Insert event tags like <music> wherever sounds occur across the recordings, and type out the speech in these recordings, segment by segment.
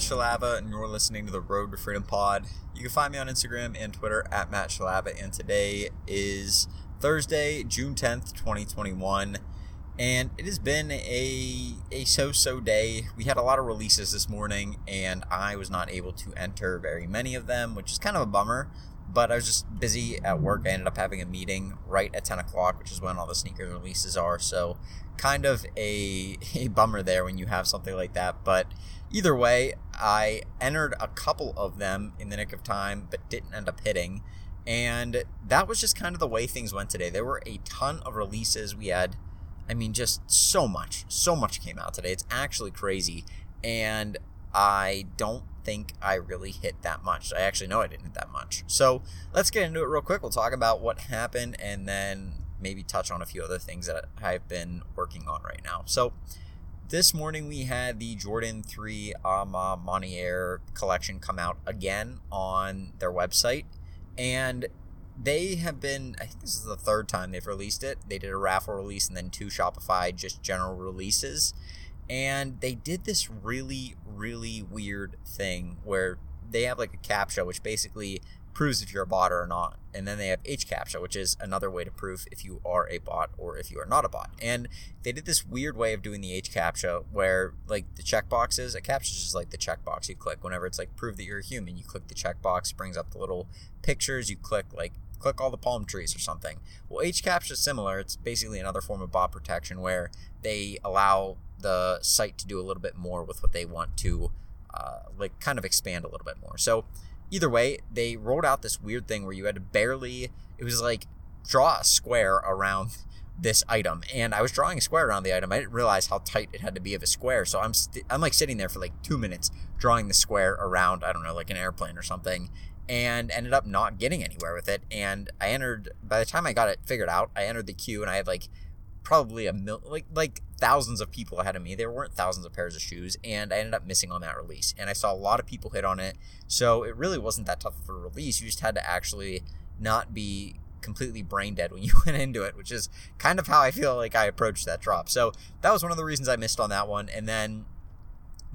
Shalava, and you're listening to the Road to Freedom Pod. You can find me on Instagram and Twitter at Matt Shalava, and today is Thursday, June 10th, 2021. And it has been a, a so so day. We had a lot of releases this morning, and I was not able to enter very many of them, which is kind of a bummer but I was just busy at work. I ended up having a meeting right at 10 o'clock, which is when all the sneaker releases are. So, kind of a, <laughs> a bummer there when you have something like that. But either way, I entered a couple of them in the nick of time, but didn't end up hitting. And that was just kind of the way things went today. There were a ton of releases. We had, I mean, just so much, so much came out today. It's actually crazy. And I don't think I really hit that much. I actually know I didn't hit that much. So let's get into it real quick. We'll talk about what happened and then maybe touch on a few other things that I've been working on right now. So this morning we had the Jordan 3 A Ma Maniére collection come out again on their website. And they have been, I think this is the third time they've released it. They did a raffle release and then two Shopify just general releases. And they did this really, really weird thing where they have like a CAPTCHA, which basically proves if you're a bot or not. And then they have HCAPTCHA, which is another way to prove if you are a bot or if you are not a bot. And they did this weird way of doing the HCAPTCHA where like the checkboxes, a CAPTCHA is just like the checkbox you click whenever it's like prove that you're a human. You click the checkbox, brings up the little pictures, you click like click all the palm trees or something. Well, HCAPTCHA is similar. It's basically another form of bot protection where they allow the site to do a little bit more with what they want to uh, like kind of expand a little bit more. So either way, they rolled out this weird thing where you had to barely it was like draw a square around <laughs> this item and I was drawing a square around the item. I didn't realize how tight it had to be of a square. So I'm st- I'm like sitting there for like 2 minutes drawing the square around, I don't know, like an airplane or something and ended up not getting anywhere with it and I entered by the time I got it figured out, I entered the queue and I had like probably a mil like like thousands of people ahead of me. There weren't thousands of pairs of shoes, and I ended up missing on that release. And I saw a lot of people hit on it, so it really wasn't that tough of a release. You just had to actually not be completely brain dead when <laughs> you went into it, which is kind of how I feel like I approached that drop. So that was one of the reasons I missed on that one. And then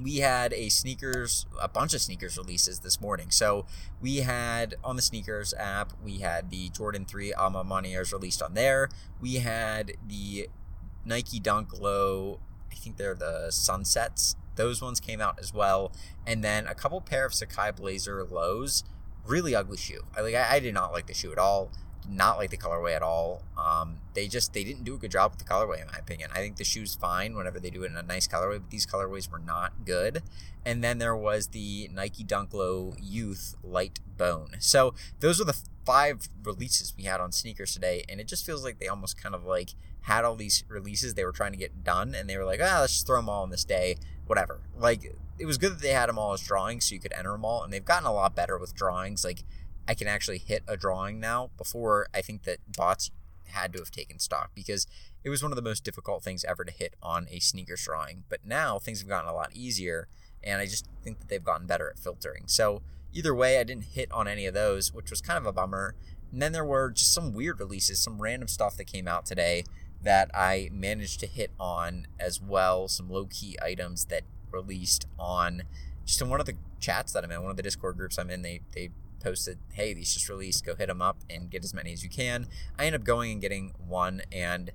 we had a sneakers, a bunch of sneakers releases this morning. So we had on the sneakers app, we had the Jordan 3 A Ma Maniéres released on there. We had the Nike Dunk Low, I think they're the Sunsets. Those ones came out as well. And then a couple pair of Sacai Blazer lows. Really ugly shoe. I like I, I did not like the shoe at all not like the colorway at all. Um, they just they didn't do a good job with the colorway in my opinion. I think the shoe's fine whenever they do it in a nice colorway, but these colorways were not good. And then there was the Nike Dunk Low Youth Light Bone. So those were the five releases we had on sneakers today, and it just feels like they almost kind of like had all these releases they were trying to get done, and they were like, ah, let's just throw them all on this day, whatever. Like it was good that they had them all as drawings, so you could enter them all, and they've gotten a lot better with drawings. Like I can actually hit a drawing now. Before, I think that bots had to have taken stock because it was one of the most difficult things ever to hit on a sneakers drawing. But now things have gotten a lot easier, and I just think that they've gotten better at filtering. So either way, I didn't hit on any of those, which was kind of a bummer. And then there were just some weird releases, some random stuff that came out today that I managed to hit on as well. Some low key items that released on just in one of the chats that I'm in, one of the Discord groups I'm in. They they posted, hey, these just released, go hit them up and get as many as you can. I end up going and getting one and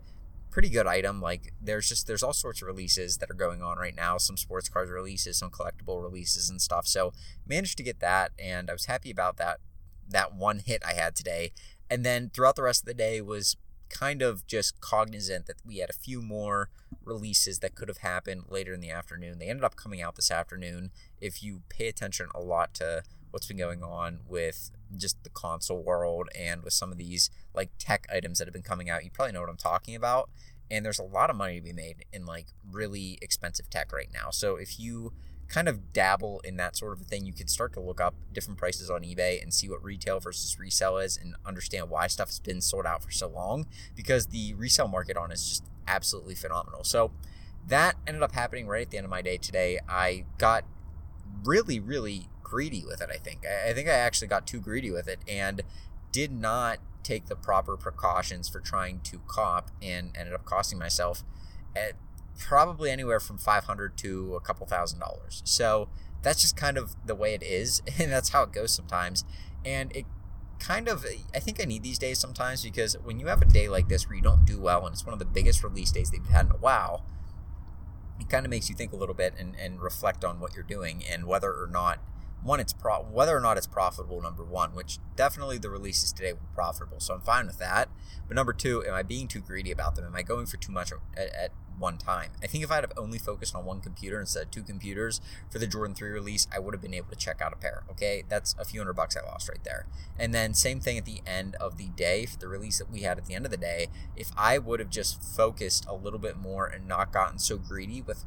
pretty good item. Like there's just there's all sorts of releases that are going on right now. Some sports cars releases, some collectible releases and stuff. So managed to get that and I was happy about that that one hit I had today. And then throughout the rest of the day was kind of just cognizant that we had a few more releases that could have happened later in the afternoon. They ended up coming out this afternoon. If you pay attention a lot to what's been going on with just the console world and with some of these like tech items that have been coming out. You probably know what I'm talking about. And there's a lot of money to be made in like really expensive tech right now. So if you kind of dabble in that sort of thing, you can start to look up different prices on eBay and see what retail versus resale is and understand why stuff has been sold out for so long because the resale market on is just absolutely phenomenal. So that ended up happening right at the end of my day today. I got really, really greedy with it. I think I think I actually got too greedy with it and did not take the proper precautions for trying to cop and ended up costing myself at probably anywhere from 500 to a couple thousand dollars. So that's just kind of the way it is, <laughs> and that's how it goes sometimes. And it kind of, I think I need these days sometimes because when you have a day like this where you don't do well, and it's one of the biggest release days they've had in a while, it kind of makes you think a little bit and, and reflect on what you're doing and whether or not one it's pro whether or not it's profitable number one which definitely the releases today were profitable so i'm fine with that. But number two am i being too greedy about them? Am i going for too much at, at one time? I think if i'd have only focused on one computer instead of two computers for the jordan 3 release i would have been able to check out a pair okay? That's a few hundred bucks i lost right there. And then same thing at the end of the day for the release that we had at the end of the day if i would have just focused a little bit more and not gotten so greedy with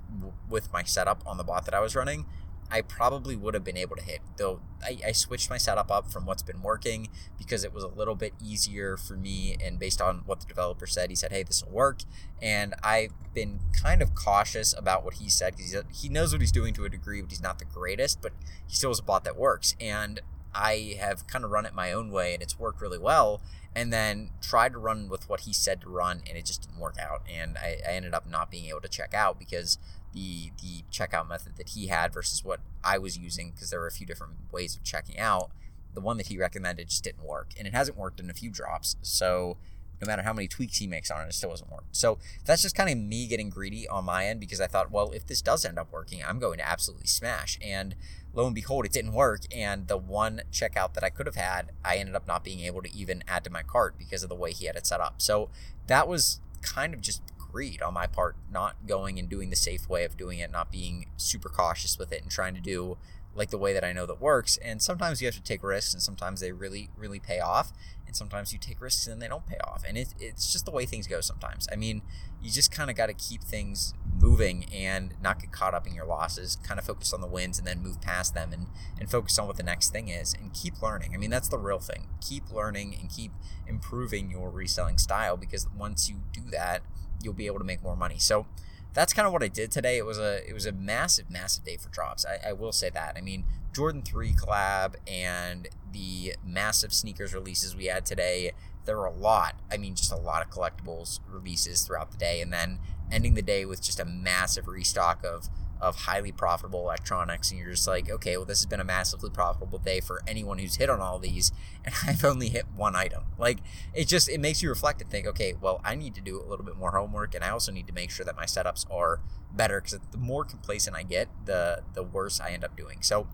with my setup on the bot that i was running I probably would have been able to hit. Though I, I, switched my setup up from what's been working because it was a little bit easier for me. And based on what the developer said, he said, hey, this will work. And I've been kind of cautious about what he said because he knows what he's doing to a degree, but he's not the greatest, but he still has a bot that works. And I have kind of run it my own way and it's worked really well. And then tried to run with what he said to run and it just didn't work out. And I, I ended up not being able to check out because the the checkout method that he had versus what I was using because there were a few different ways of checking out. The one that he recommended just didn't work, and it hasn't worked in a few drops. So no matter how many tweaks he makes on it, it still doesn't work. So that's just kind of me getting greedy on my end because I thought, well, if this does end up working, I'm going to absolutely smash. And lo and behold, it didn't work. And the one checkout that I could have had, I ended up not being able to even add to my cart because of the way he had it set up. So that was kind of just greed on my part, not going and doing the safe way of doing it, not being super cautious with it and trying to do like the way that I know that works. And sometimes you have to take risks, and sometimes they really, really pay off. And sometimes you take risks and they don't pay off. And it, it's just the way things go sometimes. I mean, you just kind of got to keep things moving and not get caught up in your losses. Kind of focus on the wins and then move past them and, and focus on what the next thing is and keep learning. I mean, that's the real thing. Keep learning and keep improving your reselling style because once you do that, you'll be able to make more money. So that's kind of what I did today. It was a it was a massive, massive day for drops. I, I will say that. I mean, Jordan 3 collab and the massive sneakers releases we had today, there were a lot. I mean, just a lot of collectibles releases throughout the day. And then ending the day with just a massive restock of of highly profitable electronics and you're just like okay well this has been a massively profitable day for anyone who's hit on all these <laughs> and i've only hit one item. Like it just it makes you reflect and think okay well i need to do a little bit more homework and i also need to make sure that my setups are better because the more complacent i get the the worse i end up doing. So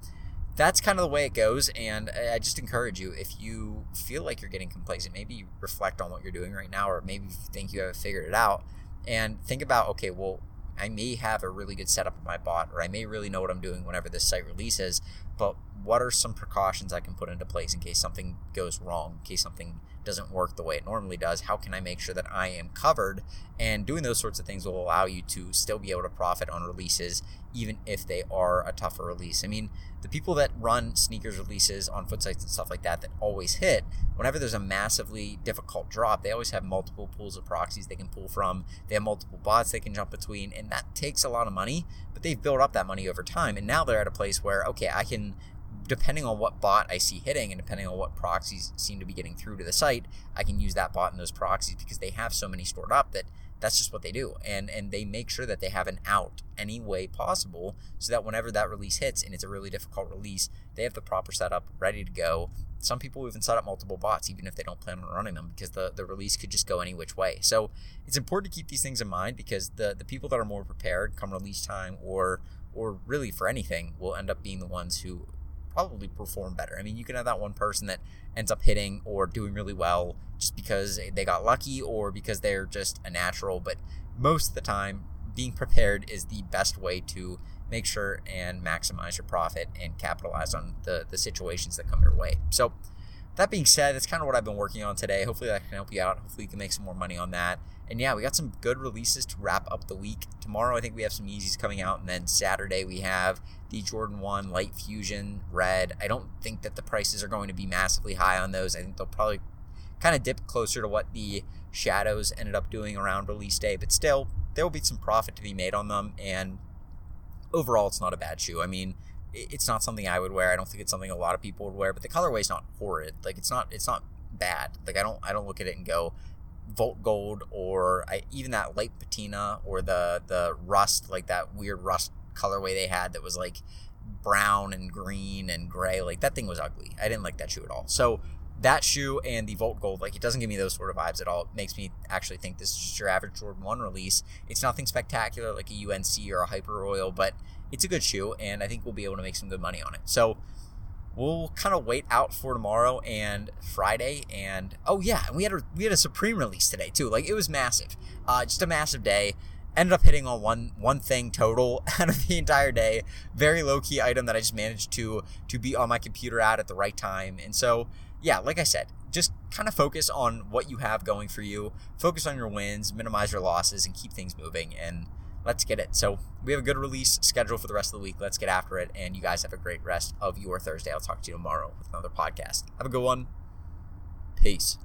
that's kind of the way it goes and i just encourage you if you feel like you're getting complacent maybe reflect on what you're doing right now or maybe you think you haven't figured it out and think about okay well I may have a really good setup in my bot, or I may really know what I'm doing whenever this site releases, but what are some precautions I can put into place in case something goes wrong, in case something doesn't work the way it normally does? How can I make sure that I am covered? And doing those sorts of things will allow you to still be able to profit on releases, even if they are a tougher release. I mean, the people that run sneakers releases on foot sites and stuff like that that always hit, whenever there's a massively difficult drop, they always have multiple pools of proxies they can pull from. They have multiple bots they can jump between, and that takes a lot of money, but they've built up that money over time. And now they're at a place where, okay, I can depending on what bot I see hitting and depending on what proxies seem to be getting through to the site, I can use that bot and those proxies because they have so many stored up that that's just what they do. And and they make sure that they have an out any way possible so that whenever that release hits and it's a really difficult release, they have the proper setup ready to go. Some people even set up multiple bots even if they don't plan on running them because the, the release could just go any which way. So it's important to keep these things in mind because the, the people that are more prepared come release time or or really for anything will end up being the ones who probably perform better. I mean, you can have that one person that ends up hitting or doing really well just because they got lucky or because they're just a natural, but most of the time, being <laughs> prepared is the best way to make sure and maximize your profit and capitalize on the, the situations that come your way. So, that being said, that's kind of what I've been working on today. Hopefully, that can help you out. Hopefully, you can make some more money on that. And yeah, we got some good releases to wrap up the week. Tomorrow, I think we have some Yeezys coming out, and then Saturday we have the Jordan 1 Light Fusion Red. I don't think that the prices are going to be massively high on those. I think they'll probably kind of dip closer to what the Shadows ended up doing around release day, but still, there will be some profit to be made on them. And overall, it's not a bad shoe. I mean, it's not something I would wear. I don't think it's something a lot of people would wear, but the colorway is not horrid. Like it's not it's not bad. Like I don't I don't look at it and go, Volt Gold or I, even that light patina or the the rust like that weird rust colorway they had that was like brown and green and gray. Like that thing was ugly. I didn't like that shoe at all. So that shoe and the Volt Gold, like it doesn't give me those sort of vibes at all. It makes me actually think this is just your average Jordan 1 release. It's nothing spectacular like a UNC or a Hyper Royal, but it's a good shoe, and I think we'll be able to make some good money on it. So we'll kind of wait out for tomorrow and Friday. And oh yeah, we had a we had a Supreme release today too. Like it was massive, uh, just a massive day. Ended up hitting on one one thing total <laughs> out of the entire day. Very low key item that I just managed to to be on my computer at at the right time. And so yeah, like I said, just kind of focus on what you have going for you. Focus on your wins, minimize your losses, and keep things moving. And let's get it. So we have a good release schedule for the rest of the week. Let's get after it. And you guys have a great rest of your Thursday. I'll talk to you tomorrow with another podcast. Have a good one. Peace.